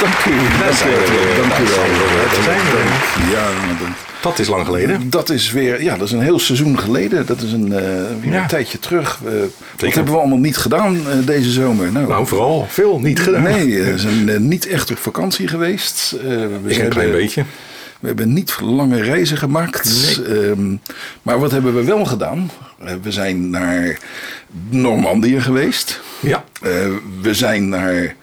Dank u wel. Dank u. Wel. Dank u wel. Daar zijn we. Ja, dat- is lang geleden. dat is weer, ja, dat is een heel seizoen geleden. Dat is een, eh, Ja. een tijdje terug. Eh, wat hebben we allemaal niet gedaan eh, deze zomer? Nou, Nou, vooral veel niet gedaan. nee, we zijn niet echt op vakantie geweest. We Ik een klein beetje. We hebben niet lange reizen gemaakt. Ehm, maar wat hebben we wel gedaan? We zijn naar Normandië geweest. Ja, we zijn naar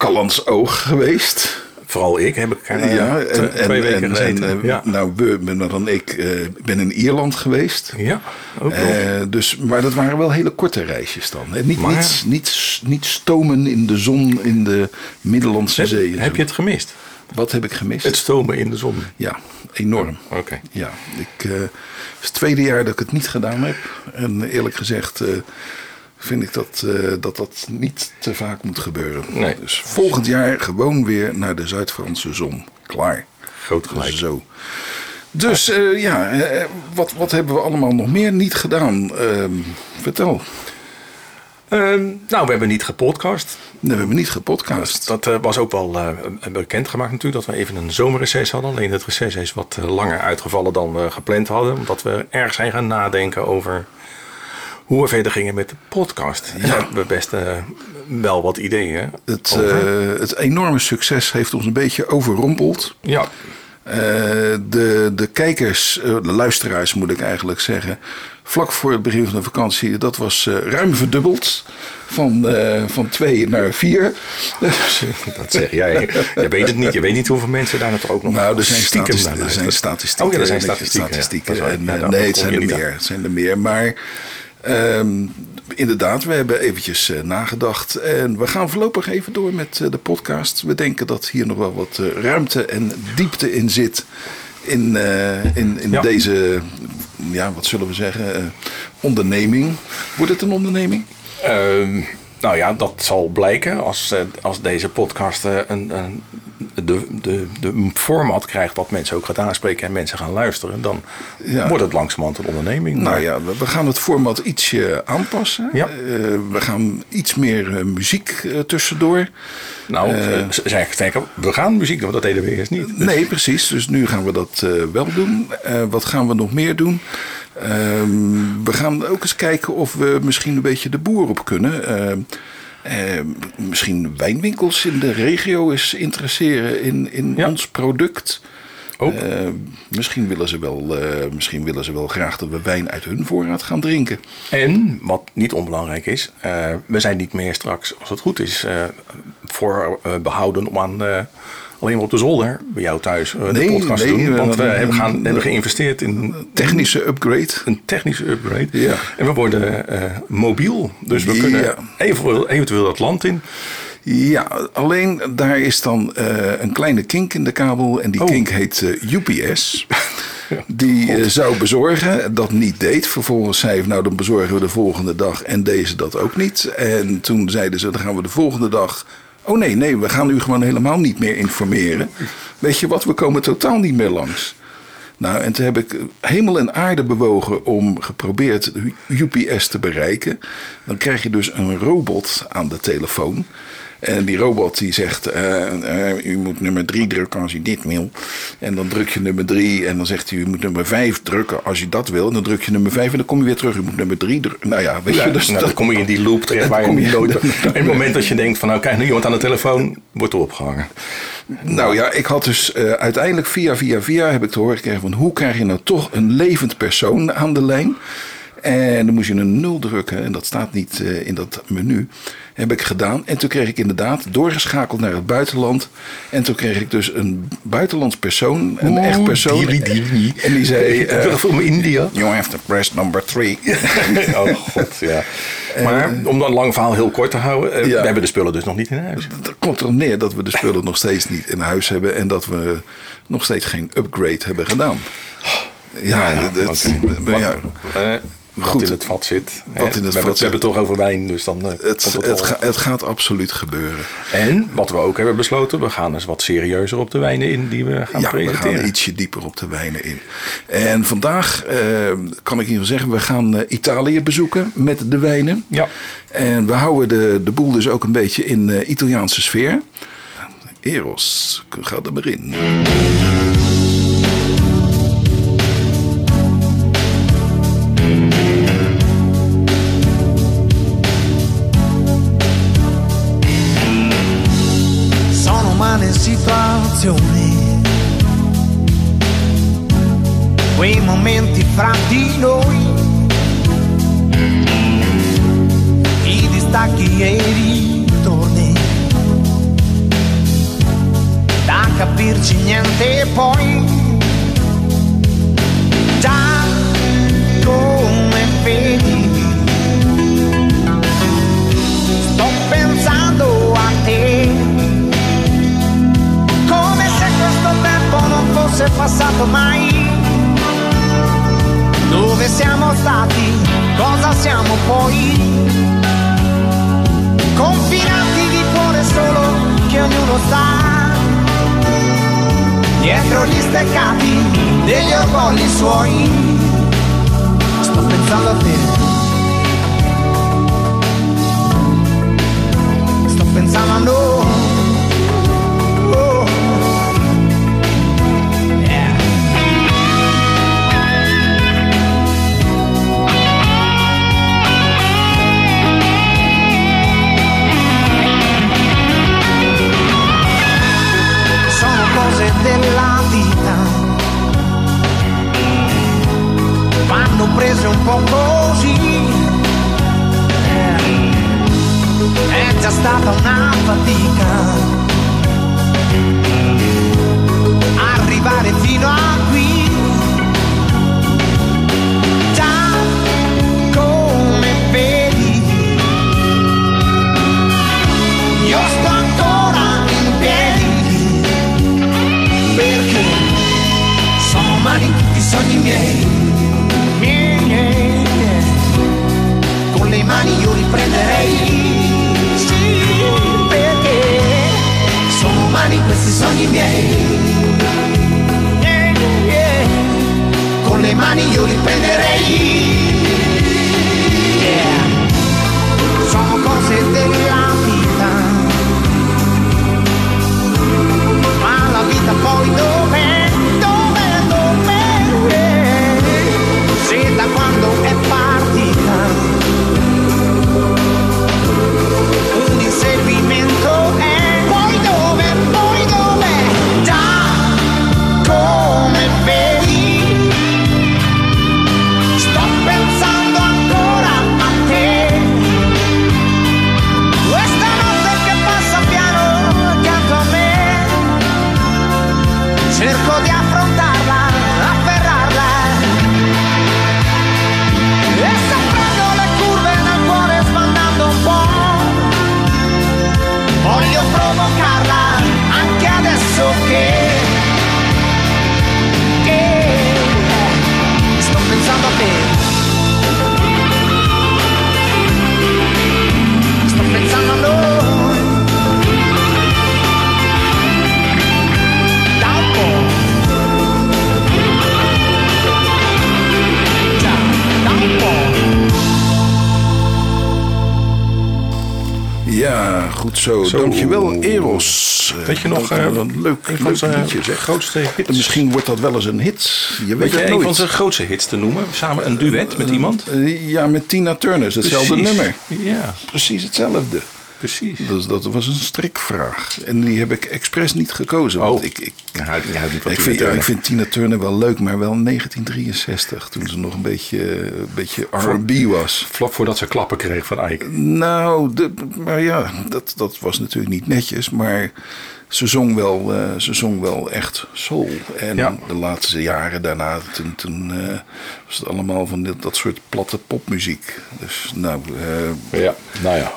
Callandsoog geweest. vooral ik heb ik eh, ja, t- twee weken en, gezeten. en, eh, ja. Nou, we, dan ik, eh, ben in Ierland geweest. ja, ook. Eh, dus, maar dat waren wel hele korte reisjes dan. Niet, Maar- niet, niet, niet stomen in de zon in de Middellandse Zee. en heb, heb zo. je het gemist? Wat heb ik gemist? Het stomen in de zon. Ja, enorm. Oké. Ja, ik, eh, het is het tweede jaar dat ik het niet gedaan heb. En eerlijk gezegd eh, vind ik dat, eh, dat dat niet te vaak moet gebeuren. Nee. Dus volgend jaar gewoon weer naar de Zuid-Franse zon. Klaar. Groot gelijk. Zo. Dus eh, ja, eh, wat, wat hebben we allemaal nog meer niet gedaan? Ehm, vertel. Ehm, nou, we hebben niet gepodcast. Nee, we hebben niet gepodcast. Dat was ook wel eh, bekendgemaakt natuurlijk, dat we even een zomerreces hadden. Alleen het reces is wat langer uitgevallen dan we gepland hadden. Omdat we erg zijn gaan nadenken over hoe we verder gingen met de podcast. Ja. Hebben we best eh, wel wat ideeën Het, eh, het enorme succes heeft ons een beetje overrompeld. ja, Eh, de, de kijkers, de luisteraars moet ik eigenlijk zeggen, vlak voor het begin van de vakantie, dat was ruim verdubbeld. Van, van twee naar vier. dat zeg jij. Je weet het niet. Je weet niet hoeveel mensen daar nog ook nog Nou, er zijn, er zijn statistieken. Oh ja, er zijn en- statistieken. ja. statistieken. Dat is waar. En, Ja, daar nee, het zijn er meer. Het zijn er meer. Maar ehm, inderdaad, we hebben eventjes eh, nagedacht. En we gaan voorlopig even door met eh, de podcast. We denken dat hier nog wel wat eh, ruimte en diepte in zit. In, in, in Ja. deze, ja, wat zullen we zeggen, onderneming. Wordt het een onderneming? Nou ja, dat zal blijken als, eh, als deze podcast eh, een, een, de, de, de format krijgt wat mensen ook gaat aanspreken en mensen gaan luisteren. Dan Ja. wordt het langzamerhand een onderneming. Nou Maar- ja, we- we gaan het format ietsje aanpassen. Ja. Eh, we gaan iets meer muziek tussendoor. nou, zeg sterker, we gaan muziek doen, want dat deden we eerst niet. Dus- Nee, precies. Dus nu gaan we dat wel doen. Wat gaan we nog meer doen? Ehm, we gaan ook eens kijken of we misschien een beetje de boer op kunnen. Ehm, eh, misschien wijnwinkels in de regio eens interesseren in, in Ja. ons product. Ook. Misschien, willen ze wel, eh, misschien willen ze wel graag dat we wijn uit hun voorraad gaan drinken. En, wat niet onbelangrijk is, eh, we zijn niet meer straks, als het goed is, eh, voor eh, behouden om aan alleen maar op de zolder bij jou thuis eh, de Nee, podcast te nee, doen. Want we hadden hebben, een- gaan, hebben geïnvesteerd in Technische upgrade. een technische upgrade. Ja. En we worden eh, mobiel. Dus we Ja. kunnen eventueel, eventueel dat land in. Ja, alleen daar is dan eh, een kleine kink in de kabel. En die Oh. kink heet eh, UPS. Die eh, zou bezorgen, dat niet deed. Vervolgens zei hij, nou dan bezorgen we de volgende dag. En deze dat ook niet. En toen zeiden ze, dan gaan we de volgende dag... Oh nee, nee, we gaan u gewoon helemaal niet meer informeren. Weet je wat, we komen totaal niet meer langs. Nou, en toen heb ik hemel en aarde bewogen om geprobeerd UPS te bereiken. Dan krijg je dus een robot aan de telefoon. En die robot die zegt, eh, eh, u moet nummer drie drukken als u dit wil. En dan druk je nummer drie en dan zegt hij, u moet nummer vijf drukken als je dat wil. En dan druk je nummer vijf en dan kom je weer terug. U moet nummer drie drukken. Nou ja, weet je, dus nou, dat- dan kom je in die loop terecht waar je je- nooit... En het moment dat je denkt van nou krijg nu iemand aan de telefoon, wordt er opgehangen. Nou ja, ik had dus eh, uiteindelijk via via via heb ik te horen gekregen van hoe krijg je nou toch een levend persoon aan de lijn. En dan moest je een nul drukken en dat staat niet eh, in dat menu. Heb ik gedaan. En toen kreeg ik inderdaad doorgeschakeld naar het buitenland. En toen kreeg ik dus een buitenlands persoon, een echt persoon. die, die, die. En die zei, eh, Terug voor India. you have to press number three. oh god, ja. Maar om dan een lang verhaal heel kort te houden. eh, Ja. We hebben de spullen dus nog niet in huis. Er komt erop neer dat we de spullen nog steeds niet in huis hebben. En dat we nog steeds geen upgrade hebben gedaan. Ja, dat, maar ja, Eh, wat Goed. in het vat zit. Wat in het we, hebben, vat we hebben het toch over wijn, dus dan eh, Het, het, het, wel. ga- het gaat absoluut gebeuren. En wat we ook hebben besloten, we gaan eens wat serieuzer op de wijnen in die we gaan ja, we gaan ietsje dieper op de wijnen in. En vandaag eh, kan ik in ieder geval zeggen, we gaan eh, Italië bezoeken met de wijnen. Ja. En we houden de, de boel dus ook een beetje in Italiaanse sfeer. Eros, ga er maar in. Fra di noi, i distacchi e i ritorni, da capirci niente poi, Steccati degli orgogli suoi. Sto pensando a te. I sogni miei. miei. Con le mani io riprenderei. Sì, perché sono umani questi sogni miei. Yeah, yeah. Con le mani io riprenderei. Yeah. Sono cose della vita. Ma la vita poi? Dov'è? visita quando goed zo. Zo. Dankjewel, Eros. Weet je nog, Dankjewel, eh, een leuk, een van leuk zijn liedje zeg. grootste hits? Misschien wordt dat wel eens een hit. Je weet, Weet je het een nooit. van zijn grootste hits te noemen? Samen een duet met iemand? Eh, Ja, met Tina Turner. Hetzelfde nummer. Ja, Precies hetzelfde. Precies. Dus dat was een strikvraag. En die heb ik expres niet gekozen. Want Oh. ik, ik, niet van ik, vind, Turner. ik vind Tina Turner wel leuk, maar wel 1963. Toen ze nog een beetje, een beetje R&B was. Vlak voordat ze klappen kreeg van Ike. Nou, de, maar ja, dat, dat was natuurlijk niet netjes. Maar ze zong wel, eh, ze zong wel echt soul. En Ja. de laatste jaren daarna, toen, toen eh, was het allemaal van dit, dat soort platte popmuziek. Dus nou, eh, Ja, nou ja.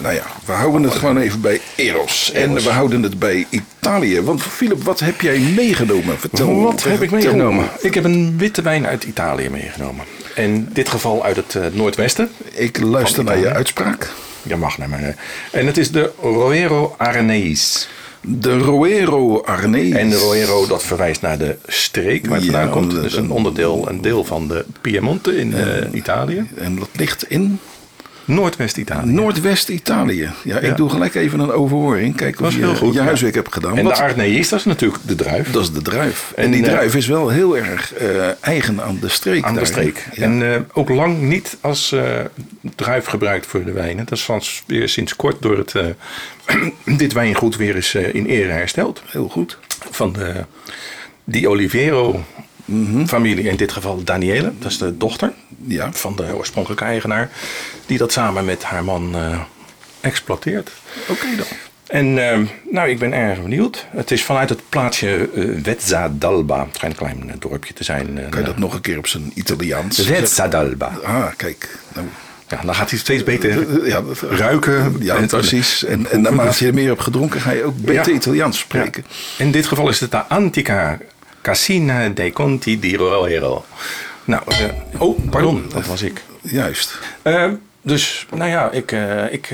nou ja, we houden het gewoon even bij Eros. En we houden het bij Italië. Want Philip, wat heb jij meegenomen? Vertel Wat heb ik meegenomen? me. Ik heb een witte wijn uit Italië meegenomen. in dit geval uit het noordwesten. Ik luister naar je uitspraak. Ja, mag naar mij. En het is de Roero Areneis. De Roero Arnees. En de Roero, dat verwijst naar de streek waar het Ja, vandaan komt. Dus een onderdeel, een deel van de Piemonte in eh, Italië. En dat ligt in Noordwest-Italië. Noordwest-Italië. Ja, ik doe gelijk even een overhoring. Kijk of je heel goed, je huiswerk hebt gedaan. en Wat- de Arneis, dat is natuurlijk de druif. dat is de druif. En, En, die eh, druif is wel heel erg eh, eigen aan de streek. aan de streek. En eh, ook lang niet als druif gebruikt voor de wijnen. Dat is van, weer sinds kort door het, dit wijngoed weer eens in ere hersteld. heel goed. Van de, die Familie, in dit geval Daniele, dat is de dochter Ja. van de oorspronkelijke eigenaar, die dat samen met haar man eh, exploiteert. Oké dan. En eh, nou, ik ben erg benieuwd. Het is vanuit het plaatsje d'Alba. Het schijnt een klein eh, dorpje te zijn. Kan je dat nog een keer op zijn Italiaans Vezza d'Alba. Ah, kijk. Nou, Ja, dan gaat hij steeds beter ja, ruiken. Ja, En- precies. En, en naarmate je er meer hebt gedronken, ga je ook beter Ja. Italiaans spreken. Ja. In dit geval is het de Antica Casina dei Conti di Roero. Nou, eh, oh, pardon, dat was ik. Juist. Eh, dus, nou ja, ik, eh, ik,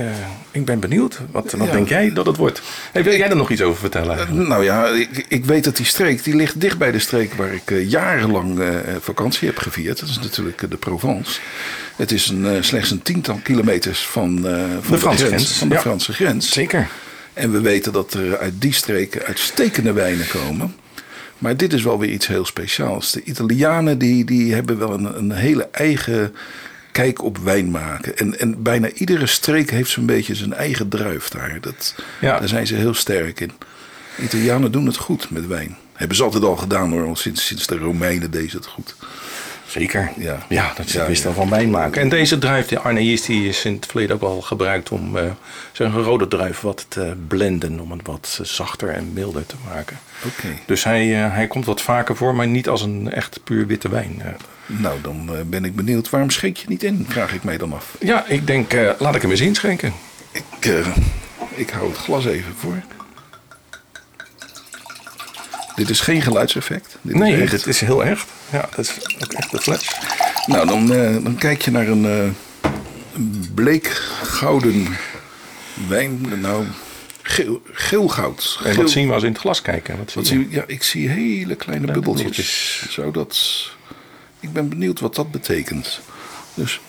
ik ben benieuwd. Wat, wat Ja. denk jij dat het wordt? Hey, wil jij er nog iets over vertellen? Nou ja, ik, ik weet dat die streek, die ligt dicht bij de streek waar ik jarenlang vakantie heb gevierd. Dat is natuurlijk de Provence. Het is een, slechts een tiental kilometers van, van de, Franse grens, grens, Van de ja. Franse grens. Zeker. En we weten dat er uit die streken uitstekende wijnen komen. Maar dit is wel weer iets heel speciaals. De Italianen die, die hebben wel een, een hele eigen kijk op wijn maken. En, en bijna iedere streek heeft zo'n beetje zijn eigen druif daar. Dat, Ja. Daar zijn ze heel sterk in. Italianen doen het goed met wijn. Hebben ze altijd al gedaan hoor. al Sinds, sinds de Romeinen deden ze het goed. Zeker. Ja. ja dat Ja, wist ja. wel van wijn maken. En deze druif, de Arnees, die is in het verleden ook al gebruikt om eh zo'n rode druif wat te blenden. Om het wat zachter en milder te maken. Oké. Dus hij, eh, hij komt wat vaker voor, maar niet als een echt puur witte wijn. eh. Nou, dan ben ik benieuwd. Waarom schenk je niet in? Vraag ik mij dan af. ja, ik denk, eh, laat ik hem eens inschenken. Ik, eh, ik hou het glas even voor. Dit is geen geluidseffect. Dit Nee, is echt. dit is heel echt. Ja, dat is ook echt de fles. Nou, dan, eh, dan kijk je naar een, eh, een bleek gouden wijn. Nou, geel, geelgoud. En wat zien we als in het glas kijken? Wat zie je? ja, ik zie hele kleine bubbeltjes. Zou dat... Ik ben benieuwd wat dat betekent. Dus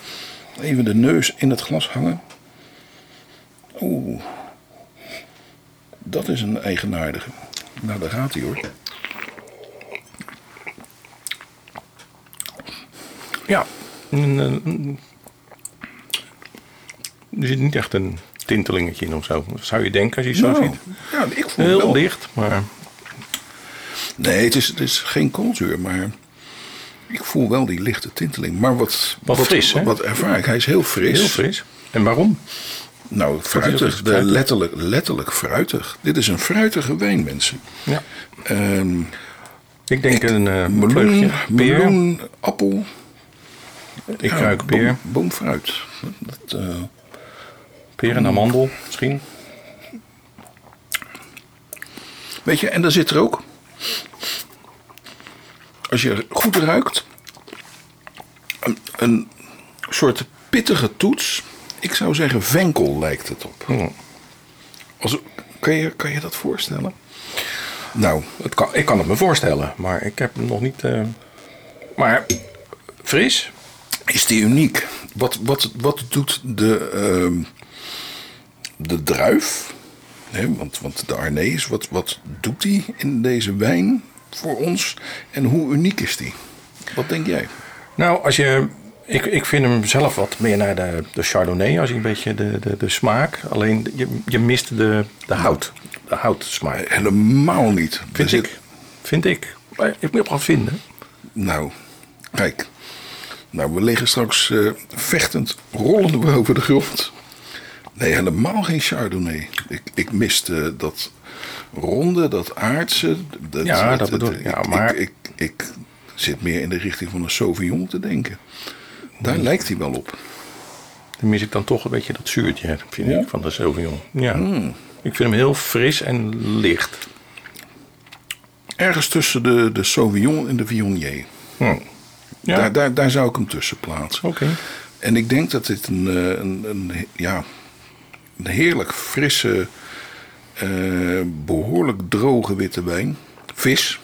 even de neus in het glas hangen. Oeh. Dat is een eigenaardige. Nou, daar gaat hij hoor. Ja. Er zit niet echt een tintelingetje in of zo. Dat zou je denken als je zo Nou, ziet. ja, ik voel Heel wel. licht, maar Nee, het is, het is geen koolzuur, maar ik voel wel die lichte tinteling. Maar wat, Wat fris, hè? Wat ervaar ik? Hij is heel fris. heel fris. En waarom? Nou, fruitig. De, fruitig. letterlijk, letterlijk fruitig. Dit is een fruitige wijn, mensen. Ja. Ehm, Ik denk een uh, meloen, meloen, appel. Ik ja, ruik peer. Boom, boomfruit. Dat, eh, Peer en amandel misschien. weet je, en daar zit er ook... Als je goed ruikt... Een, een soort pittige toets. Ik zou zeggen venkel lijkt het op. Hm. Als, kan, je, kan je dat voorstellen? Nou, Het kan, ik kan het me voorstellen, maar ik heb hem nog niet. eh, Maar fris. Is die uniek? Wat, wat, wat doet de, ehm, de druif? Hè, want, want de Arnees, wat, wat doet die in deze wijn voor ons? En hoe uniek is die? Wat denk jij? Nou, als je. Ik, ik vind hem zelf wat meer naar de, de Chardonnay, als je een beetje de, de, de smaak. Alleen je, je mist de, de hout. De houtsmaak. Helemaal niet. Vind ik. Vind ik. Maar ik moet op wat vinden. Nou, kijk. Nou, we liggen straks eh, vechtend, rollende over de grond. Nee, helemaal geen Chardonnay. Ik, ik miste dat ronde, dat aardse. Dat, Ja, dat bedoel ik. Ja, maar- Ik, ik, ik zit meer in de richting van een Sauvignon te denken. Daar lijkt hij wel op. Dan mis ik dan toch een beetje dat zuurtje, vind Ja? ik, van de Sauvignon. Ja. Ik vind hem heel fris en licht. Ergens tussen de, de Sauvignon en de Viognier. Hm. Ja. Daar, daar, daar zou ik hem tussen plaatsen. Oké. En ik denk dat dit een, eh, een, een, ja, een heerlijk frisse, eh, behoorlijk droge witte wijn. Vis.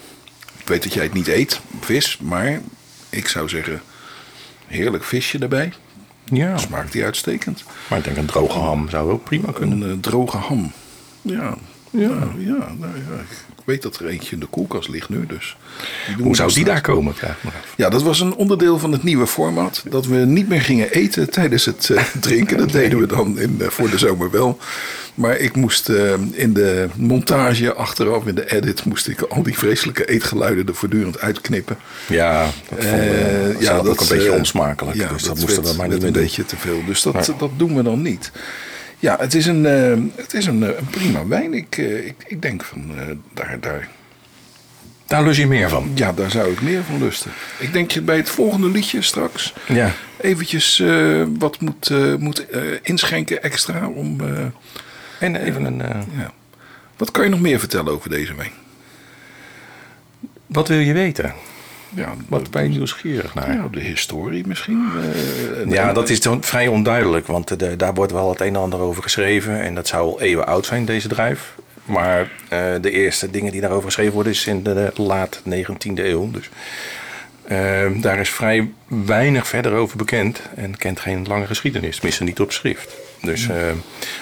Ik weet dat jij het niet eet, vis. Maar ik zou zeggen, heerlijk visje erbij. Ja, Smaakt die uitstekend. maar ik denk een droge ham zou ook prima kunnen. Een eh, droge ham. Ja. Ja, ja, nou ja, ik weet dat er eentje in de koelkast ligt nu, dus. Hoe zou die daar komen? Ik. Ja, dat was een onderdeel van het nieuwe format. Dat we niet meer gingen eten tijdens het eh, drinken. Dat deden we dan in, eh, voor de zomer wel. Maar ik moest eh, in de montage achteraf, in de edit, moest ik al die vreselijke eetgeluiden er voortdurend uitknippen. Ja, dat vonden we ja, zelf ook een beetje onsmakelijk. Ja, dus dat, dat moesten werd, maar niet een beetje te veel. Dus dat, Ja. dat doen we dan niet. Ja, het is een, eh, het is een, eh, een prima wijn. Ik, eh, ik, ik denk van, daar, daar, Daar lust je meer van. ja, daar zou ik meer van lusten. Ik denk je bij het volgende liedje straks Ja. eventjes wat moet, moet inschenken extra om... En even een... ja. Wat kan je nog meer vertellen over deze wijn? wat wil je weten? Ja, Wat ben je nieuwsgierig naar? ja, de historie misschien. eh, Ja, dat is dan vrij onduidelijk, want de- daar wordt wel het een en ander over geschreven. En dat zou al eeuwen oud zijn, deze druif. Maar eh, de eerste dingen die daarover geschreven worden, is in de laat 19e eeuw. Dus eh, daar is vrij weinig verder over bekend en kent geen lange geschiedenis, tenminste niet op schrift. Dus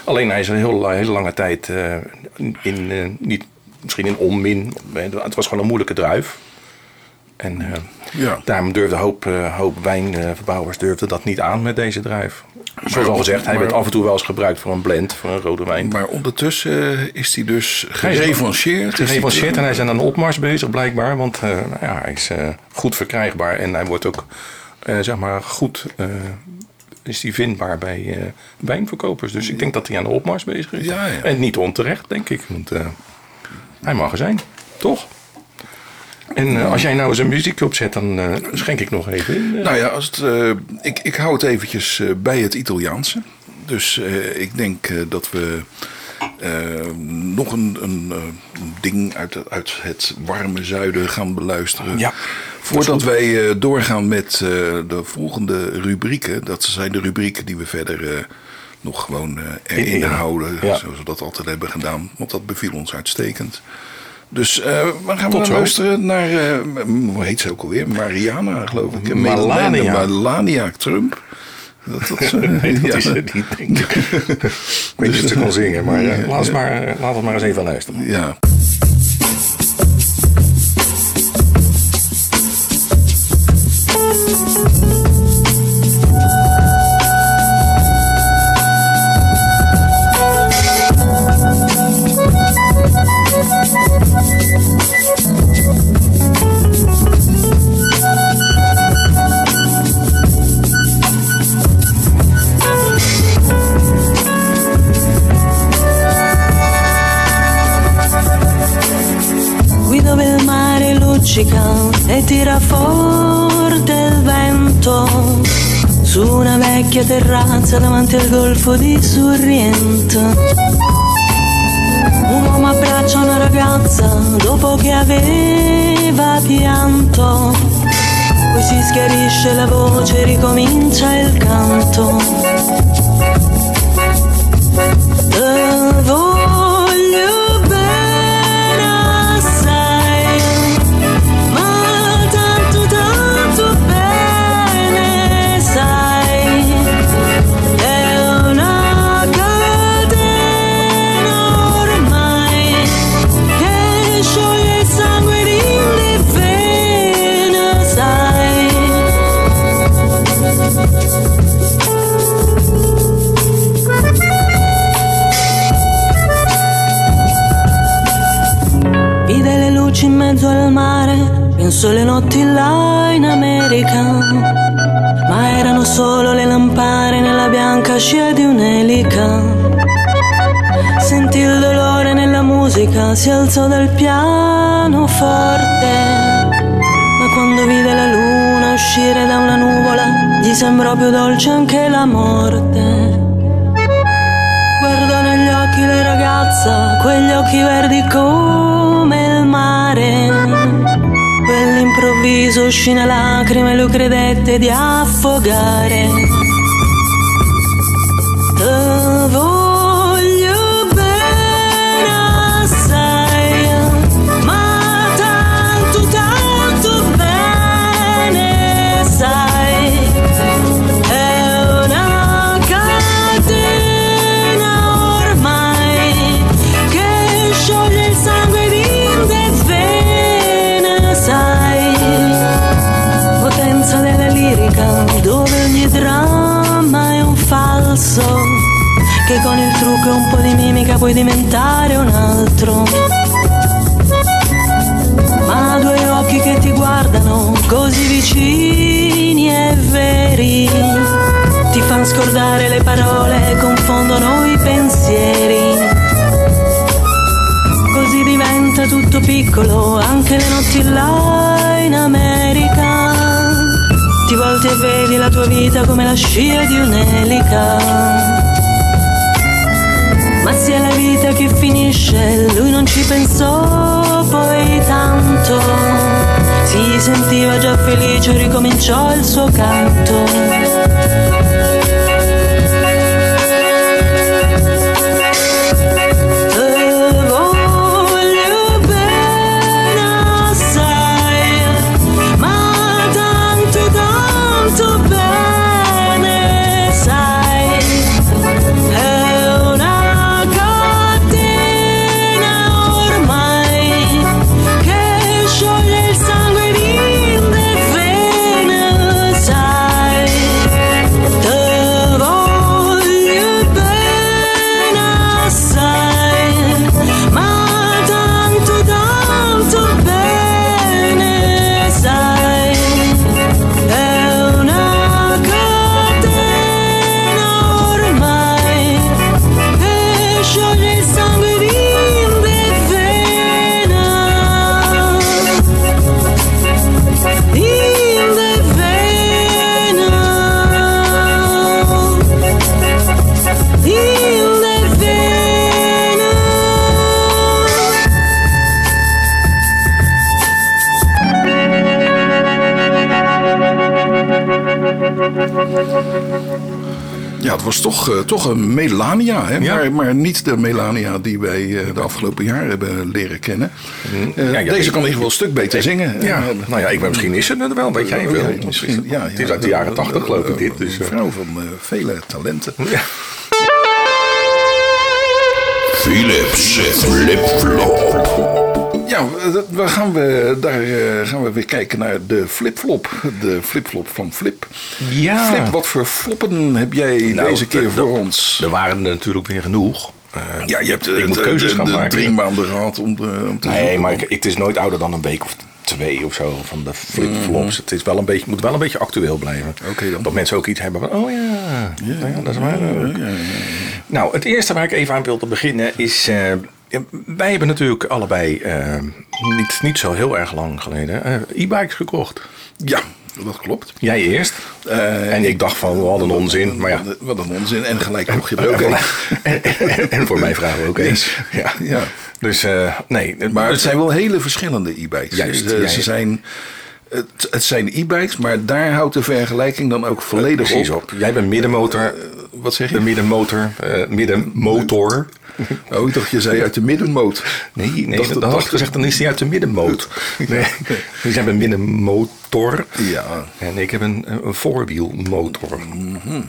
alleen hij is een heel, hele lange tijd in, niet, misschien in onmin. Het was gewoon een moeilijke druif. En eh, Ja. daarom durfde een hoop, eh, hoop wijnverbouwers durfden dat niet aan met deze druif. Zoals al gezegd, hij maar- werd af en toe wel eens gebruikt voor een blend, voor een rode wijn. Maar ondertussen eh, is hij dus gerevancheerd. Gerevancheerd en hij is aan een opmars bezig blijkbaar. Want eh, nou ja, hij is eh, goed verkrijgbaar en hij wordt ook eh, zeg maar goed eh, is die vindbaar bij eh, wijnverkopers. Dus ik denk dat hij aan de opmars bezig is. Ja, ja. En niet onterecht, denk ik. Want eh, hij mag er zijn, toch? En eh, als jij nou eens een muziek opzet, dan eh, schenk ik nog even in. eh. Nou ja, als het, ik, ik hou het eventjes bij het Italiaanse. Dus ik denk dat we nog een, een, ding uit, het- uit het warme zuiden gaan beluisteren. Ja, Voordat wij doorgaan met de volgende rubrieken. Dat zijn de rubrieken die we verder nog gewoon erin In- in- houden. ja. Zoals we dat altijd hebben gedaan. Want dat beviel ons uitstekend. Dus eh we gaan Tot we luisteren naar, eh, hoe heet ze ook alweer? Mariana, geloof ik. Melania. Melania Trump. Dat, dat, Nee, dat ja. is het niet, denk ik. ik weet niet of ze kan zingen, maar eh, laat, het maar, laat het maar eens even luisteren. Ja. Terrazza davanti al golfo di Sorrento. Un uomo abbraccia una ragazza dopo che aveva pianto. Poi si schiarisce la voce, ricomincia il canto mezzo al mare, penso le notti là in America. Ma erano solo le lampare nella bianca scia di un'elica. Sentì il dolore nella musica, si alzò dal piano forte. Ma quando vide la luna uscire da una nuvola, gli sembrò più dolce anche la morte. Guardò negli occhi la ragazza, quegli occhi verdi come mare. Quell'improvviso viso uscì una lacrima e lui credette di affogare. Puoi diventare un altro. Ma due occhi che ti guardano così vicini e veri ti fanno scordare le parole, confondono i pensieri. Così diventa tutto piccolo, anche le notti là in America. Ti volti e vedi la tua vita come la scia di un'elica. Ma sia la vita che finisce, lui non ci pensò poi tanto. Si sentiva già felice, ricominciò il suo canto. Was toch, eh, toch een Melania, hè? Ja. Maar, maar niet de Melania die wij eh, de afgelopen jaren hebben leren kennen. Eh, Ja, ja, deze ik- kan in ieder geval een stuk beter zingen. Ja, Eh, nou ja, ik ben misschien is het er wel, weet jij veel. ja, misschien, ja, het is uit de jaren tachtig geloof ik dit. Dus, Een eh, vrouw van eh, vele talenten. ja. Philips. Ja, we- we gaan we, daar eh, gaan we weer kijken naar de flipflop. De flipflop van Flip. Ja. Flip, wat voor floppen heb jij Nou, deze keer de- voor de- ons? Er waren er natuurlijk weer genoeg. Eh, Ja, je hebt ik eh, moet de- keuzes de- gaan de maken. drie maanden gehad om, de, om te Nee, zoeken. maar ik, het is nooit ouder dan een week of twee of zo van de flipflops. Het is wel een beetje, moet wel een beetje actueel blijven. Oké dan. Dat mensen ook iets hebben van, oh ja, nou ja, dat is waar. Nou, het eerste waar ik even aan wilde beginnen is... eh, ja, wij hebben natuurlijk allebei eh, niet, niet zo heel erg lang geleden eh, e-bikes gekocht. Ja, dat klopt. Jij eerst. Eh, en ik dacht van, wat een onzin. Maar ja, Wat een onzin. En gelijk mocht je er ook en, en, voor mij vragen we ook eens. Ja. Ja. Dus nee. Maar het zijn wel hele verschillende e-bikes. Juist, Ze, ja, ze zijn, het, het zijn e-bikes, maar daar houdt de vergelijking dan ook volledig op. op. Jij bent middenmotor. Wat zeg De je? middenmotor. eh, middenmotor. Oh, dacht je zei uit de middenmoot. Nee, nee Dacht- dat, dat had ik gezegd, dan is hij uit de middenmoot. Nee. Dus jij bent middenmotor. Ja. En ik heb een, een voorwielmotor.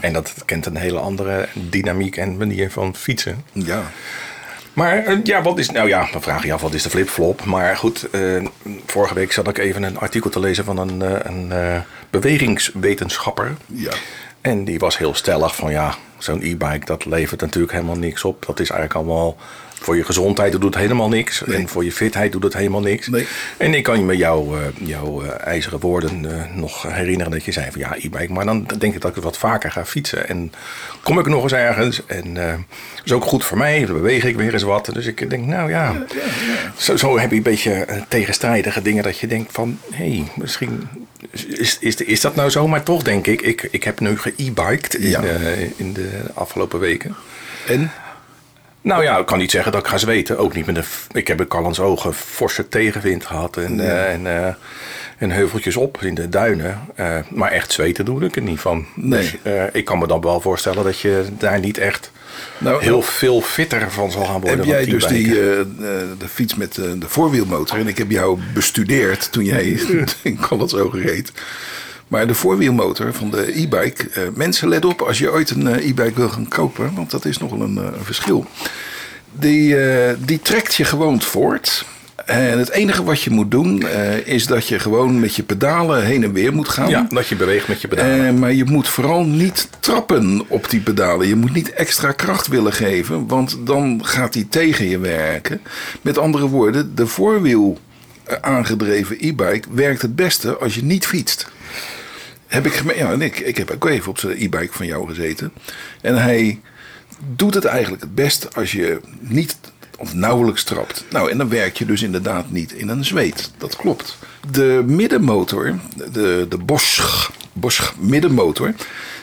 En dat kent een hele andere dynamiek en manier van fietsen. Ja. Maar eh, ja, wat is. Nou ja, dan vraag je af wat is de flipflop. Maar goed, eh, vorige week zat ik even een artikel te lezen van een, eh, een bewegingswetenschapper. Ja. En die was heel stellig van ja, zo'n e-bike dat levert natuurlijk helemaal niks op. Dat is eigenlijk allemaal voor je gezondheid doet het helemaal niks. Nee. En voor je fitheid doet het helemaal niks. Nee. En ik kan je me jouw, eh, jouw eh, ijzeren woorden eh, nog herinneren dat je zei van ja, e-bike. Maar dan denk ik dat ik wat vaker ga fietsen. En kom ik nog eens ergens. En eh is ook goed voor mij. Dan beweeg ik weer eens wat. Dus ik denk nou ja, Zo, zo heb je een beetje tegenstrijdige dingen dat je denkt van... hé, hey, misschien is, is, is dat nou zo. Maar toch denk ik, ik, ik heb nu ge-e-biked in, Ja. in de afgelopen weken. En? Nou ja, ik kan niet zeggen dat ik ga zweten. Ook niet met een. Ik heb in Callans ogen forse tegenwind gehad. En, eh, en, eh, en heuveltjes op in de duinen. Eh, maar echt zweten doe ik er niet van. Nee. Dus ik kan me dan wel voorstellen dat je daar niet echt Nou, heel veel fitter van zal gaan worden. Heb jij dus die, de fiets met de voorwielmotor? En ik heb jou bestudeerd toen jij in Callantsoog reed. Maar de voorwielmotor van de e-bike. eh, mensen, let op als je ooit een eh, e-bike wil gaan kopen. Want dat is nogal een, eh, een verschil. Die, die trekt je gewoon voort. En het enige wat je moet doen is dat je gewoon met je pedalen heen en weer moet gaan. ja, dat je beweegt met je pedalen. Maar je moet vooral niet trappen op die pedalen. Je moet niet extra kracht willen geven, want dan gaat die tegen je werken. Met andere woorden, de voorwiel aangedreven e-bike werkt het beste als je niet fietst. Heb ik geme- ja, en ik, ik heb ook even op zijn e-bike van jou gezeten. En hij doet het eigenlijk het best als je niet of nauwelijks trapt. Nou, en dan werk je dus inderdaad niet in een zweet. Dat klopt. De middenmotor, de, de Bosch, Bosch middenmotor,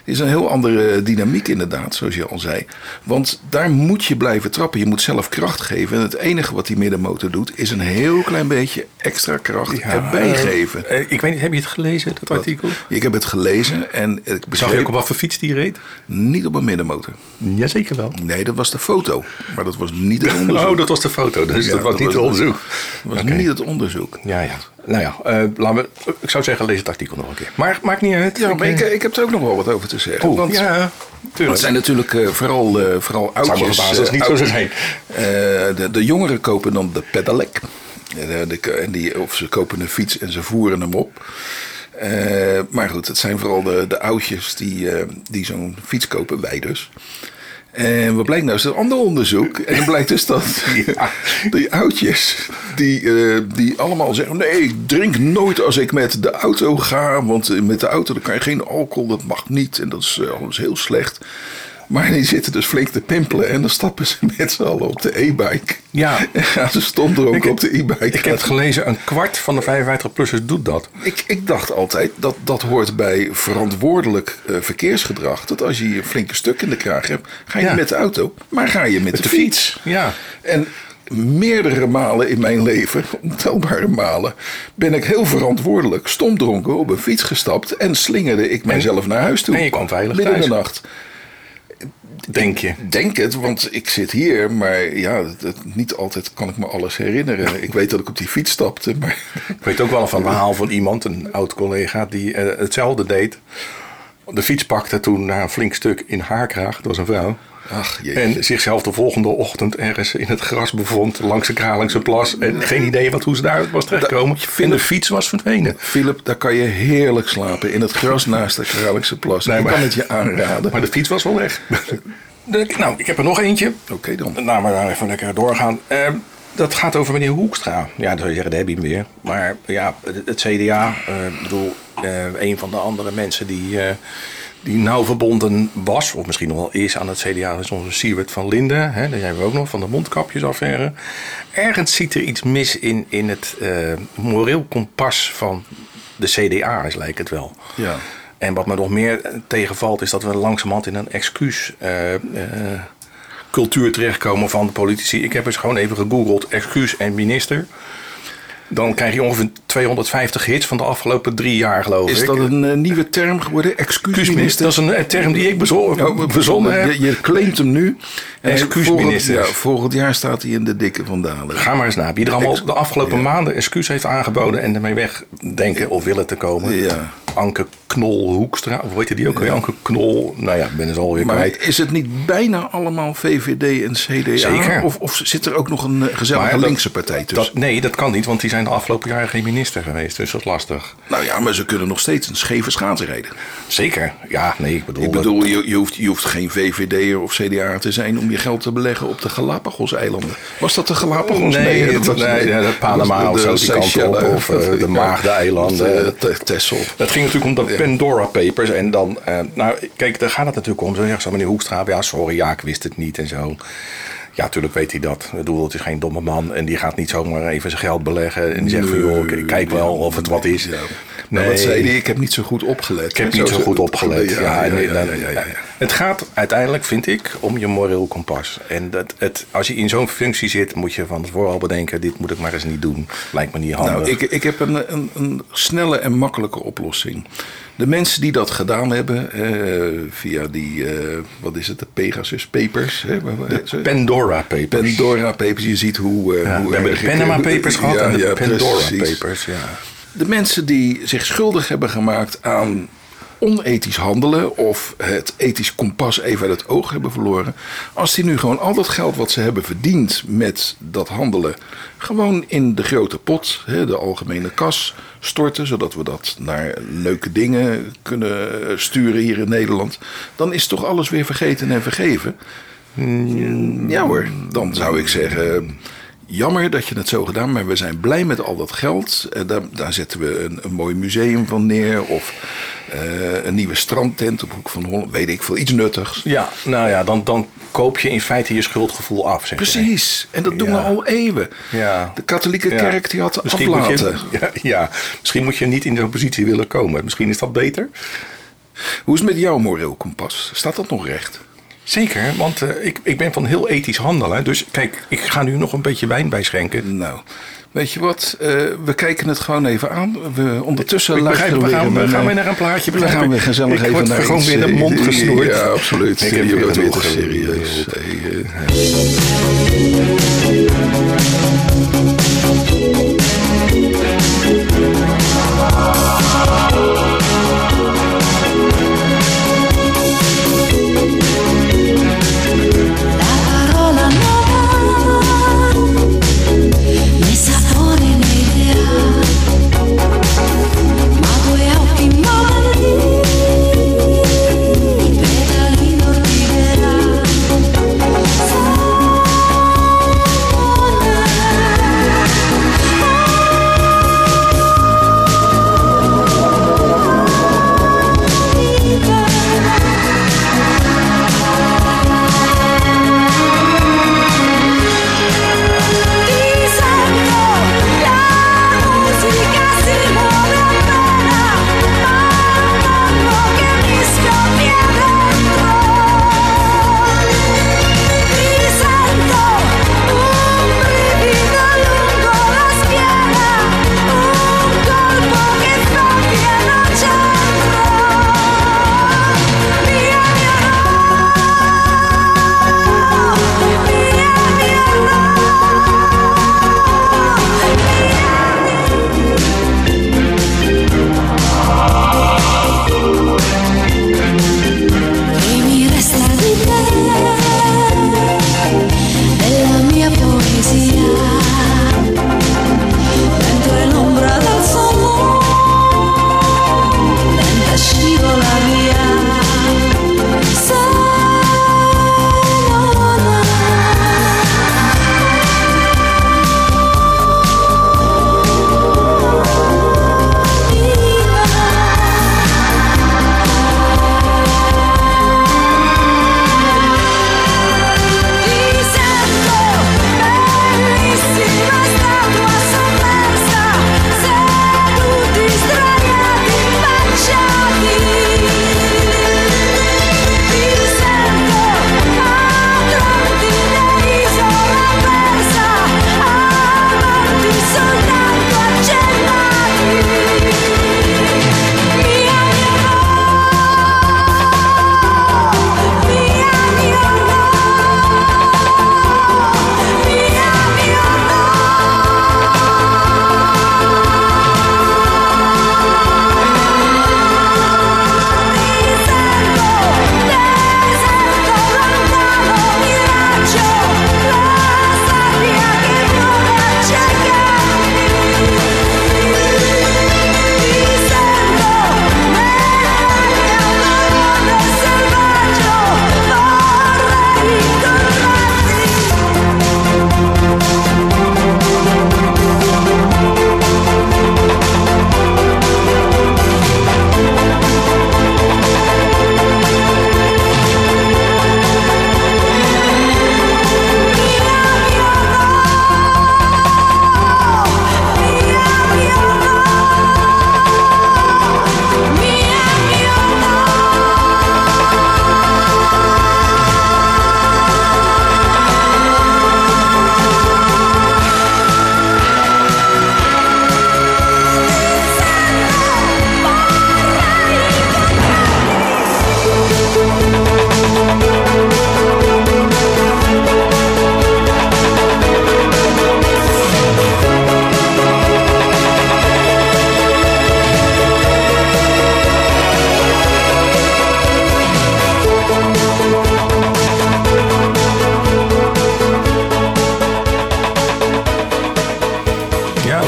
is een heel andere dynamiek inderdaad, zoals je al zei. Want daar moet je blijven trappen. Je moet zelf kracht geven. En het enige wat die middenmotor doet, is een heel klein beetje extra kracht erbij eh, geven. eh, ik weet niet, heb je het gelezen, dat artikel? Ik heb het gelezen en ik Zag je ook op wat voor fiets die reed? niet op een middenmotor. Jazeker wel. Nee, dat was de foto. Maar dat was niet het onderzoek. Oh, dat was de foto, dus Ja, dat was dat niet was- het onderzoek. Dat was niet het onderzoek. Ja, ja. Nou ja, eh, laten we, ik zou zeggen, lees het artikel nog een keer. Maar maakt niet uit. Ja, ik, eh, ik heb er ook nog wel wat over te zeggen. want ja, het zijn natuurlijk eh, vooral, eh, vooral oudjes. het niet zo zijn. De, de jongeren kopen dan de pedelec. De- de- en die, of ze kopen een fiets en ze voeren hem op. Maar goed, het zijn vooral de, de oudjes die, die zo'n fiets kopen, wij dus. En wat blijkt nou? is een ander onderzoek. En dan blijkt dus dat Ja. die oudjes, die, eh, die allemaal zeggen... nee, ik drink nooit als ik met de auto ga. Want eh, met de auto dan kan je geen alcohol, dat mag niet. En dat is eh, alles heel slecht. Maar die zitten dus flink te pimpelen. En dan stappen ze met z'n allen op de e-bike. Ja. En gaan ze stondronken Ik- op de e-bike. Ik heb het gelezen, een kwart van de 55-plussers doet dat. Ik, ik dacht altijd dat dat hoort bij verantwoordelijk eh, verkeersgedrag. Dat als je een flinke stuk in de kraag hebt, ga je Ja. met de auto, maar ga je met, de, de fiets. fiets, ja. En meerdere malen in mijn leven, ontelbare malen, ben ik heel verantwoordelijk stomdronken op een fiets gestapt en slingerde ik mijzelf naar huis toe. en je kwam veilig Midden in de thuis. nacht. Denk je. Denk het, want ik zit hier, maar ja, niet altijd kan ik me alles herinneren. Ik weet dat ik op die fiets stapte, maar Ik weet ook wel van een verhaal van iemand, een oud collega, die eh, hetzelfde deed. De fiets pakte toen na een flink stuk in haar kraag, dat was een vrouw. Ach. En zichzelf de volgende ochtend ergens in het gras bevond, langs de Kralingse plas. En geen idee wat, hoe ze daar was terechtgekomen. En de fiets was verdwenen. Philip, daar kan je heerlijk slapen in het gras naast de Kralingse plas. Nee, ik maar- kan het je aanraden. Maar de fiets was wel weg. De- nou, ik heb er nog eentje. Oké dan. Nou, maar daar even lekker doorgaan. Eh, dat gaat over meneer Hoekstra. Ja, dan zou je zeggen, daar heb je hem weer. Maar ja, het, het CDA, eh, ik bedoel, eh, een van de andere mensen die, eh, die nauw verbonden was, of misschien nog wel is aan het CDA, is onze Siewert van Linden. Hè, daar zijn we ook nog, van de mondkapjesaffaire. Ergens ziet er iets mis in, in het eh, moreel kompas van de CDA's, lijkt het wel. Ja. En wat me nog meer tegenvalt, is dat we langzamerhand in een excuus. eh, eh, cultuur terechtkomen van de politici. Ik heb eens gewoon even gegoogeld excuus en minister. Dan krijg je ongeveer 250 hits van de afgelopen drie jaar, geloof Is ik. dat een eh, nieuwe term geworden? Excuusminister, dat is een term die ik bezo- Nou, verzonnen heb. je, je claimt hem nu. Excuusminister. Volgend, ja, volgend jaar staat hij in de dikke vandalen. Ga maar eens na. Wie er allemaal de afgelopen Ja. maanden excuus heeft aangeboden en ermee wegdenken of willen te komen. Ja. Anke Knol Hoekstra, of weet je die ook? Anke Knol, nou ja, ik ben het alweer Maar kwijt. is het niet bijna allemaal VVD en CDA? Zeker. Of, of zit er ook nog een eh, gezellige dat- linkse partij tussen? Dat, nee, dat kan niet, want die zijn de afgelopen jaren geen minister geweest. Dus dat is lastig. Nou ja, maar ze kunnen nog steeds een scheve schaats rijden. Zeker. Ja, nee, ik bedoel... Ik bedoel, je, je, hoeft, je hoeft geen VVD'er of CDA te zijn om je geld te beleggen op de Galapagos-eilanden. Was dat de Galapagos? Nee, dat- nee, dat Panama was of zo, die kant op, Seychellen, of, eh, de Maagdeneilanden. of de- de Texel. Het ging natuurlijk om de Pandora Papers. En dan, eh, nou, kijk, daar gaat het natuurlijk om. Zo zegt zo meneer Hoekstra, ja, sorry, ja, ik wist het niet en zo. Ja, natuurlijk weet hij dat. Ik bedoel, het is geen domme man. En die gaat niet zomaar even zijn geld beleggen. En die zegt van, joh, ik kijk wel of het wat is. Ja. Nou, wat zei hij? Ik heb niet zo goed opgelet. Ik heb niet zo goed opgelet. Ja. Het gaat uiteindelijk, vind ik, om je moreel kompas. En dat, het, als je in zo'n functie zit, moet je van tevoren al bedenken... dit moet ik maar eens niet doen. Lijkt me niet handig. Nou, ik, ik heb een, een, een snelle en makkelijke oplossing. De mensen die dat gedaan hebben eh, via die, eh, wat is het, de Pegasus Papers. Hè? Ze- Pandora Papers. Pandora Papers, je ziet hoe... eh, Ja, hoe we hebben de Panama Papers gehad Ja, en de ja, Pandora precies. Papers. Ja. De mensen die zich schuldig hebben gemaakt aan onethisch handelen of het ethisch kompas even uit het oog hebben verloren. Als die nu gewoon al dat geld wat ze hebben verdiend met dat handelen gewoon in de grote pot, hè, de algemene kas, storten, zodat we dat naar leuke dingen kunnen sturen hier in Nederland, dan is toch alles weer vergeten en vergeven. Ja hoor, dan zou ik zeggen. Jammer dat je het zo gedaan, maar we zijn blij met al dat geld. Eh, daar, daar zetten we een, een mooi museum van neer. Of eh, een nieuwe strandtent op Hoek van Holland. Weet ik veel, iets nuttigs. Ja, nou ja, dan, dan koop je in feite je schuldgevoel af. Zeg. Precies, en dat doen Ja. we al eeuwen. Ja. De katholieke Ja. kerk die had Misschien aflaten. je, ja, ja, misschien moet je niet in zo'n positie willen komen. Misschien is dat beter. Hoe is het met jouw moreel kompas? Staat dat nog recht? Zeker, want eh, ik, ik ben van heel ethisch handelen. Dus kijk, ik ga nu nog een beetje wijn bijschenken. Nou, weet je wat? Eh, we kijken het gewoon even aan. We, ondertussen luisteren we gaan, weer we gaan eh, weer naar een plaatje. Dan begrijp gaan we ik. gezellig ik even word naar gewoon iets, weer de mond gesnoerd. Ja, absoluut. Ik heb je weer bent weer serieus. Hey, eh.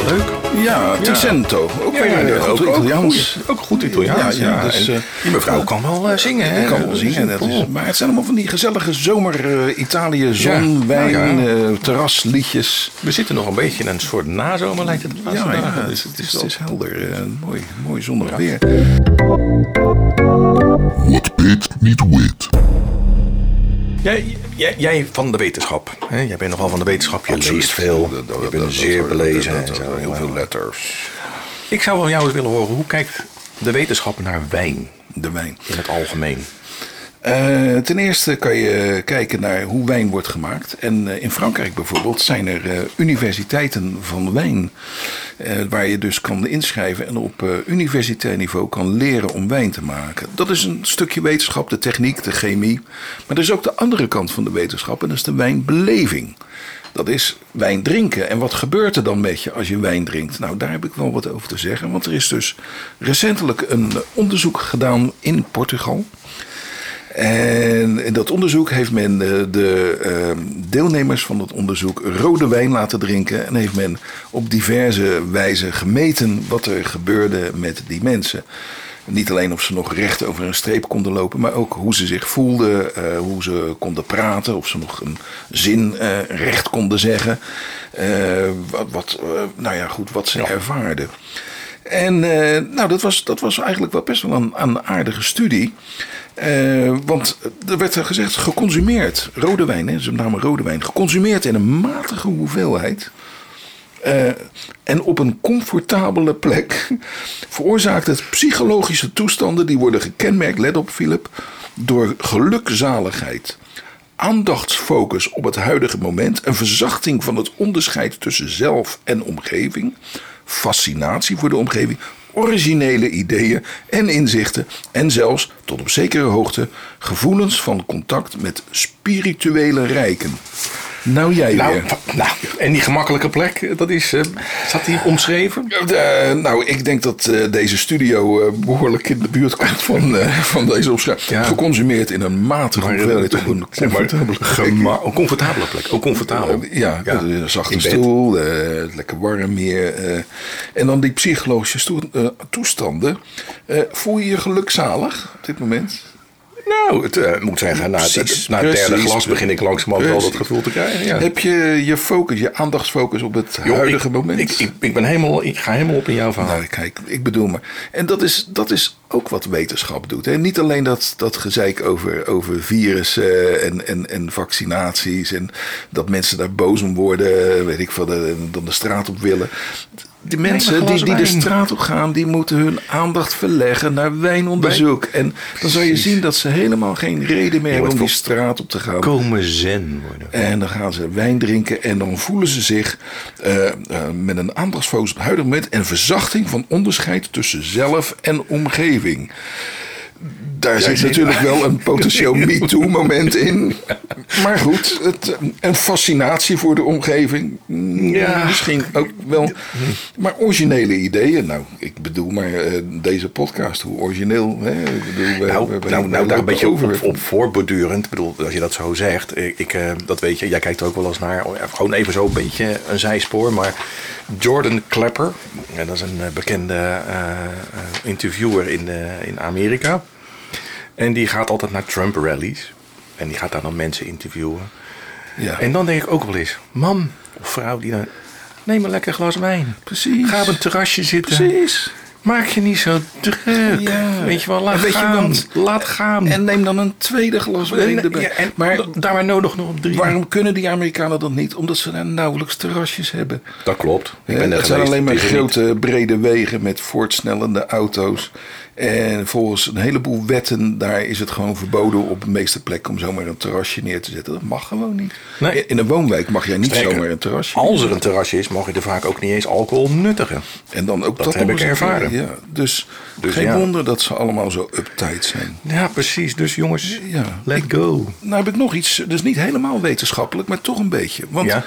Leuk. Ja, Ticento. Ook Ja, ja, goed ook, Italiaans. goed, ook goed Italiaans. Ja, Ja, ja, dus, En eh, die mevrouw kan wel eh, zingen. Hè? Kan wel zingen. Dat is, maar het zijn allemaal van die gezellige zomer eh, Italië, zon, Ja, wijn, ja, ja. terrasliedjes. We zitten nog een beetje in een soort nazomer, lijkt het. de Ja, ja, Dus is, het, is, wel- het is helder. mooi, mooi zondag weer. Wat Piet niet weet. Jij, jij, jij van de wetenschap. Hè? Jij bent nogal van de wetenschap. Je Absoluut. leest veel. Dat- dat- je bent dat- zeer belezen. en zo. Heel veel letters. Ik zou van jou eens willen horen. Hoe kijkt de wetenschap naar wijn De wijn. in het algemeen? Eh, ten eerste kan je kijken naar hoe wijn wordt gemaakt. En eh, in Frankrijk bijvoorbeeld zijn er eh, universiteiten van wijn. waar je dus kan inschrijven en op universitair niveau kan leren om wijn te maken. Dat is een stukje wetenschap, de techniek, de chemie. Maar er is ook de andere kant van de wetenschap en dat is de wijnbeleving. Dat is wijn drinken. En wat gebeurt er dan met je als je wijn drinkt? Nou, daar heb ik wel wat over te zeggen. Want er is dus recentelijk een onderzoek gedaan in Portugal. En in dat onderzoek heeft men eh, de eh, deelnemers van dat onderzoek rode wijn laten drinken. En heeft men op diverse wijzen gemeten wat er gebeurde met die mensen. Niet alleen of ze nog recht over een streep konden lopen, maar ook hoe ze zich voelden, eh, hoe ze konden praten, of ze nog een zin eh, recht konden zeggen. Wat, wat, nou ja, goed, wat ze ervaarden. En nou, dat was, dat was eigenlijk wel best wel een, een aardige studie. Eh, want er werd er gezegd, geconsumeerd, rode wijn, hè, ze namen rode wijn, geconsumeerd in een matige hoeveelheid. eh, en op een comfortabele plek veroorzaakt het psychologische toestanden die worden gekenmerkt, let op Philip, door gelukzaligheid, aandachtsfocus op het huidige moment, een verzachting van het onderscheid tussen zelf en omgeving, fascinatie voor de omgeving, originele ideeën en inzichten en zelfs tot op zekere hoogte gevoelens van contact met spirituele rijken. Nou jij Nou, weer. nou, en die gemakkelijke plek, dat is, eh, staat die omschreven? Eh, nou, ik denk dat eh, deze studio eh, behoorlijk in de buurt komt van, eh, van deze opschrijving. Ja. Geconsumeerd in een matige hoeveelheid op een comfortabele plek. een comfortabele plek. Ook comfortabel. Eh, Ja, een zachte stoel, eh, lekker warm hier. eh. en dan die psychologische eh, toestanden. Eh, voel je je gelukzalig op dit moment? Nou, het eh, moet zeggen, na, Precies, het, na het derde glas begin ik langzamerhand wel dat gevoel te krijgen. Ja. Heb je je focus, je aandachtsfocus op het huidige ik, moment? Ik, ik, ik ben helemaal, ik ga helemaal op in jouw verhaal. Nou, kijk, ik bedoel maar. En dat is, dat is ook wat wetenschap doet. Hè? Niet alleen dat, dat gezeik over, over virussen en, en, en vaccinaties. En dat mensen daar boos om worden, weet ik en dan de straat op willen. De mensen die, die de straat op gaan, die moeten hun aandacht verleggen naar wijnonderzoek. En dan zal je zien dat ze helemaal geen reden meer hebben om die straat op te gaan. Komen zen worden. En dan gaan ze wijn drinken en dan voelen ze zich eh, eh, met een aandachtsfocus op het huidige moment en verzachting van onderscheid tussen zelf en omgeving. Daar zit natuurlijk wel een potentieel MeToo-moment in. Maar goed, het, een fascinatie voor de omgeving. mm, Ja. Misschien ook wel. Maar originele ideeën. Nou, ik bedoel maar eh, deze podcast, hoe origineel. Hè? Ik bedoel, we- Nou, we- we- nou, nou daar een beetje over. op, op voorbordurend. Ik bedoel, als je dat zo zegt. Ik, ik, eh, dat weet je, jij kijkt er ook wel eens naar. oh, Gewoon even zo een beetje een zijspoor. Maar Jordan Klepper, dat is een eh, bekende interviewer in, in Amerika. En die gaat altijd naar Trump rallies. En die gaat daar dan mensen interviewen. Ja. En dan denk ik ook wel eens, man of vrouw die dan... Neem een lekker glas wijn. Precies. Ga op een terrasje zitten. Precies. Maak je niet zo druk. Ja. Weet je wel, laat je gaan. Laat gaan. En neem dan een tweede glas wijn erbij. ja, en maar da- daarbij nodig nog op drie. waarom kunnen die Amerikanen dat niet? Omdat ze daar nauwelijks terrasjes hebben. Dat klopt. Ik ben er het zijn alleen maar grote brede wegen met voortsnellende auto's. En volgens een heleboel wetten daar is het gewoon verboden op de meeste plekken om zomaar een terrasje neer te zetten. Dat mag gewoon niet. Nee. In een woonwijk mag jij niet zomaar een terrasje. Als er een terrasje is, mag je er vaak ook niet eens alcohol nuttigen. En dan ook Dat dat, heb ik ervaren. Ja, dus, Dus geen ja. wonder dat ze allemaal zo uptight zijn. Ja, precies. Dus jongens, Ja. let go. Nou heb ik nog iets, dus niet helemaal wetenschappelijk, maar toch een beetje. Want Ja.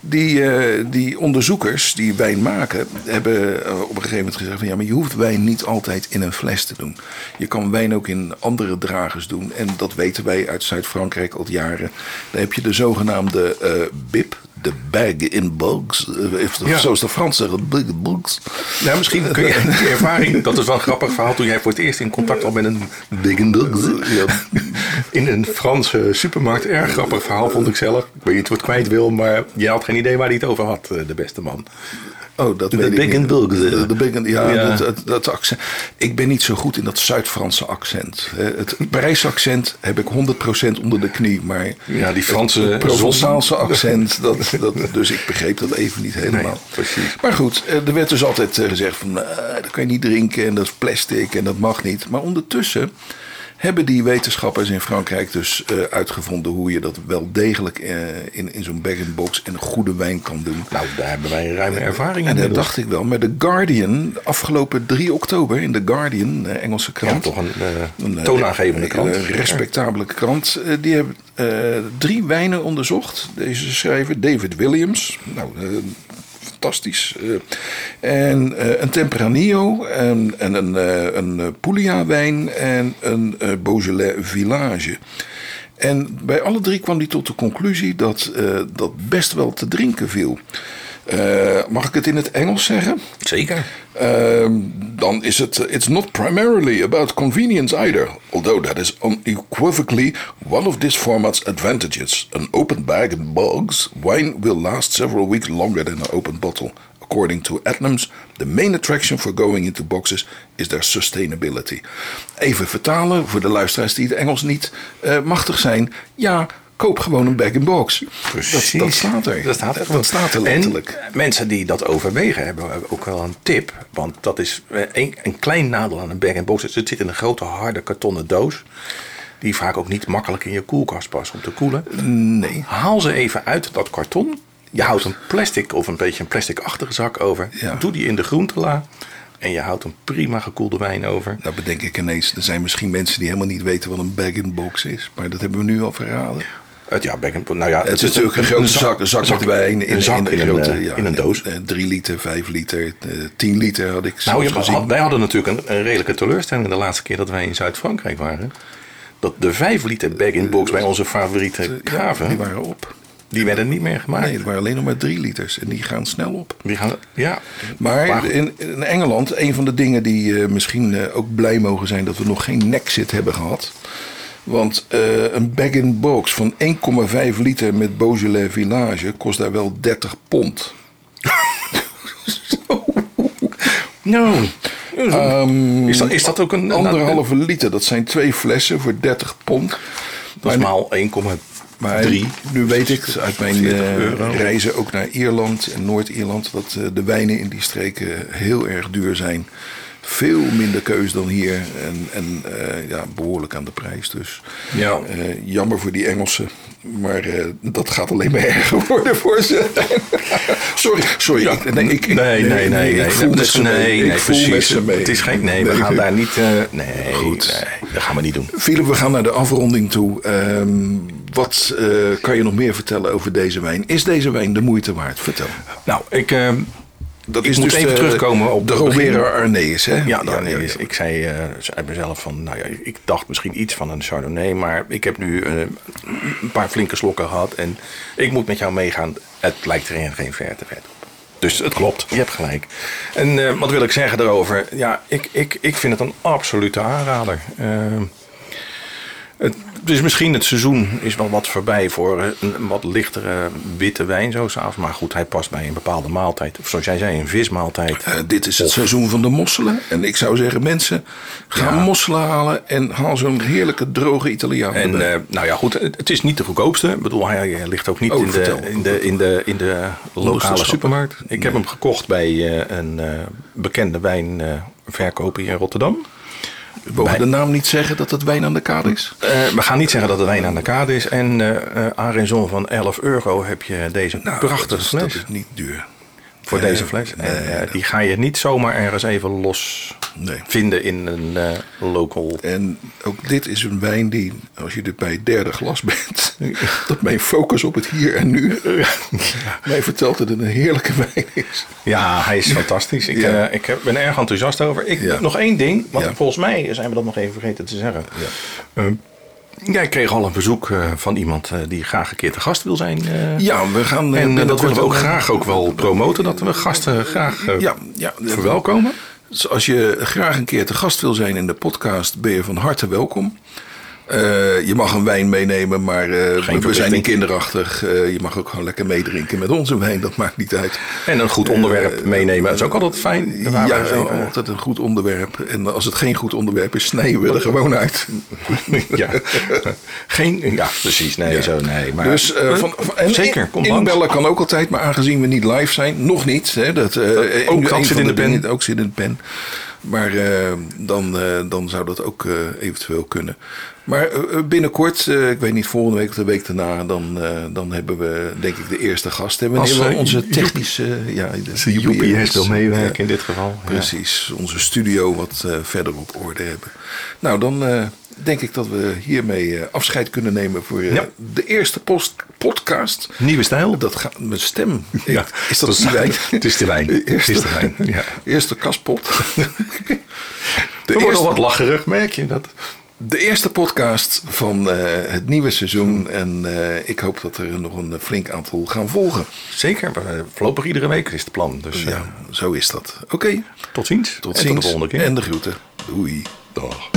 die, eh, die onderzoekers die wijn maken, hebben eh, op een gegeven moment gezegd van ja, maar je hoeft wijn niet altijd in een fles te doen. Je kan wijn ook in andere dragers doen. En dat weten wij uit Zuid-Frankrijk al jaren. Daar heb je de zogenaamde eh BIP, de bag-in-box. Uh, Ja. Zoals de Frans zeggen, bag-in-box. Nou, misschien kun je die ervaring, dat is wel een grappig verhaal, toen jij voor het eerst in contact kwam met een Bag-in-box. Ja, in een Franse supermarkt. Erg grappig verhaal vond ik zelf. Ik weet niet wat ik kwijt wil, maar je had geen idee waar hij het over had, eh, de beste man. Oh, dat De weet ik niet. bulk. De, de big and- ja, Ja. Dat, dat, dat accent. Ik ben niet zo goed in dat Zuid-Franse accent. Het Parijse accent heb ik 100% onder de knie. Maar Ja, die Franse Provençaalse accent, dat, dat, dus ik begreep dat even niet helemaal. Nee, precies. Maar goed, eh, er werd dus altijd eh, gezegd van, eh, dat kan je niet drinken en dat is plastic en dat mag niet. Maar ondertussen hebben die wetenschappers in Frankrijk dus eh, uitgevonden hoe je dat wel degelijk eh, in, in zo'n bag-in-box en een goede wijn kan doen. Nou, daar hebben wij een ruime ervaring En in. dat dacht ik wel. Maar The Guardian, afgelopen 3 oktober in The Guardian, eh, Engelse Ja, krant. toch een, eh, Een, eh, toonaangevende krant. Een respectabele krant. Eh, die hebben eh, drie wijnen onderzocht. Deze schrijver, David Williams. Nou, eh, fantastisch. Eh, en eh, een Tempranillo. En, en een, eh, een eh, Puglia-wijn. En een Beaujolais Village. En bij alle drie kwam hij tot de conclusie dat dat best wel te drinken viel. Eh, mag ik het in het Engels zeggen? Zeker. Ehm, dan is het. It's not primarily about convenience either, although that is unequivocally one of this format's advantages. An open bag in bogs, wine will last several weeks longer than an open bottle. According to Adnams, the main attraction for going into boxes is their sustainability. Even vertalen voor de luisteraars die het Engels niet eh, machtig zijn. Ja, koop gewoon een bag-in-box. Dat, dat staat er. Dat staat er. Dat staat er letterlijk. En mensen die dat overwegen hebben ook wel een tip. Want dat is eh, een, een klein nadeel aan een bag-and-box. Het zit in een grote harde kartonnen doos. Die vaak ook niet makkelijk in je koelkast past om te koelen. Nee. Haal ze even uit dat karton. Je houdt een plastic of een beetje een plastic-achtige zak over. Ja. Doe die in de groentela. En je houdt een prima gekoelde wijn over. Nou bedenk ik ineens, er zijn misschien mensen die helemaal niet weten wat een bag-in-box is. Maar dat hebben we nu al verraden. Het, ja, and, nou ja, Het is natuurlijk een grote zak, een zak, met wijn. een zak in, een, grote, eh, ja, in een doos. eh, Drie liter, vijf liter, eh, tien liter had ik Nou, je, gezien. wij hadden natuurlijk een, een redelijke teleurstelling de laatste keer dat wij in Zuid-Frankrijk waren. Dat de 5 liter bag-in-box bij onze favoriete graven, die die, waren op. werden niet meer gemaakt. Nee, er waren alleen nog maar drie liters. En die gaan snel op. Die gaan, ja. Maar in, in Engeland, een van de dingen die eh, misschien eh, ook blij mogen zijn dat we nog geen Nexit hebben gehad. Want eh, een bag-in-box van 1,5 liter met Beaujolais Village kost daar wel 30 pond. Nou, is, dat, is dat ook een... Anderhalve liter, dat zijn twee flessen voor 30 pond. Dat is maal 1,3. Maar nu weet ik uit mijn 40 eh, reizen ook naar Ierland en Noord-Ierland dat eh, de wijnen in die streken heel erg duur zijn. Veel minder keus dan hier en, en eh, ja, behoorlijk aan de prijs. Dus Ja. eh, jammer voor die Engelsen. Maar eh, dat gaat alleen maar erger worden voor ze. sorry, sorry. ik, nee, ik, nee, nee, nee. ik voel met ze mee. nee, precies. Het is geen... Nee, we Nee. gaan daar niet... nee, Goed. nee, dat gaan we niet doen. Philip, we gaan naar de afronding toe. Ehm, wat kan je nog meer vertellen over deze wijn? Is deze wijn de moeite waard? Vertel. Nou, ik... Dat Ik is moet dus even de, terugkomen op de. Robera Arnees, hè? Ja, is. Ik zei eh, zei mezelf van, nou ja, ik dacht misschien iets van een Chardonnay, maar ik heb nu eh, een paar flinke slokken gehad en ik moet met jou meegaan. Het lijkt er geen verte vet op. Dus het klopt, je hebt gelijk. En eh, wat wil ik zeggen daarover? Ja, ik, ik, ik vind het een absolute aanrader. Eh, het, dus misschien het seizoen is wel wat voorbij voor een, een wat lichtere witte wijn zo s'avonds. Maar goed, hij past bij een bepaalde maaltijd. Of zoals jij zei, een vismaaltijd. Eh, dit is het seizoen van de mosselen. En ik zou zeggen, mensen, ga Ja. mosselen halen en haal zo'n heerlijke droge Italiaan En eh, nou ja, goed, het, het is niet de goedkoopste. Ik bedoel, hij eh, ligt ook niet Oh, in, de, in, de, in, de, in de lokale supermarkt. Ik heb hem gekocht bij eh, een eh, bekende wijnverkoper hier in Rotterdam. We mogen bij- de naam niet zeggen dat het wijn aan de kade is. Eh, we gaan niet zeggen dat het wijn aan de kade is. En eh eh, aan van 11 euro heb je deze prachtige dat is, fles. dat is niet duur. Voor Nee, deze fles. En, nee, eh, die ga je niet zomaar ergens even los vinden in een eh, local. En ook dit is een wijn die, als je er bij het derde glas bent, dat mijn focus op het hier en nu mij vertelt dat het een heerlijke wijn is. Ja, hij is fantastisch. Ik, Ja. eh, ik ben erg enthousiast over. Ik, Ja. Nog één ding, want Ja. volgens mij zijn we dat nog even vergeten te zeggen. Ehm, Ja, ik kreeg al een bezoek eh, van iemand eh, die graag een keer te gast wil zijn. eh. Ja, we gaan... en dat willen we ook graag ook wel promoten, dat we gasten graag Ja, ja. verwelkomen. Dus als je graag een keer te gast wil zijn in de podcast, ben je van harte welkom. Eh, je mag een wijn meenemen, maar eh, we- we zijn niet kinderachtig. Eh, je mag ook gewoon lekker meedrinken met onze wijn, dat maakt niet uit. En een goed onderwerp meenemen, dat is ook altijd fijn. Ja, even- altijd een goed onderwerp. En als het geen goed onderwerp is, snijden we er gewoon uit. ja. Geen, ja, precies. Nee, zo nee. Maar, Dus van, van- Zeker, kom inbellen kan ook altijd, maar aangezien we niet live zijn, nog niet. Hè, dat, ook zit in de pen. dingen- Ook zit in de pen. Maar eh, dan, eh, dan zou dat ook eh, eventueel kunnen. Maar binnenkort, ik weet niet, volgende week of de week daarna, dan, dan hebben we denk ik de eerste gast. Hebben Als, we onze technische... ja, de UPS wil meewerken in dit geval. Precies, onze studio wat verder op orde hebben. Nou, dan denk ik dat we hiermee eh, afscheid kunnen nemen voor eh, Ja. de eerste post podcast. Nieuwe stijl. Dat gaat met stem. Ja, is dat dat wijn? Het is de wijn. Het Eerste, is de wijn. Ja. eerste kaspot. De eerste, al wat lacherig, merk je dat? de eerste podcast van eh, het nieuwe seizoen. En ik hoop dat er nog een flink aantal gaan volgen. Zeker, voorlopig iedere week is het plan. Dus Ja, zo is dat. Oké, tot ziens. tot En ziens. Tot de volgende keer. En de groeten. Doei. Dag.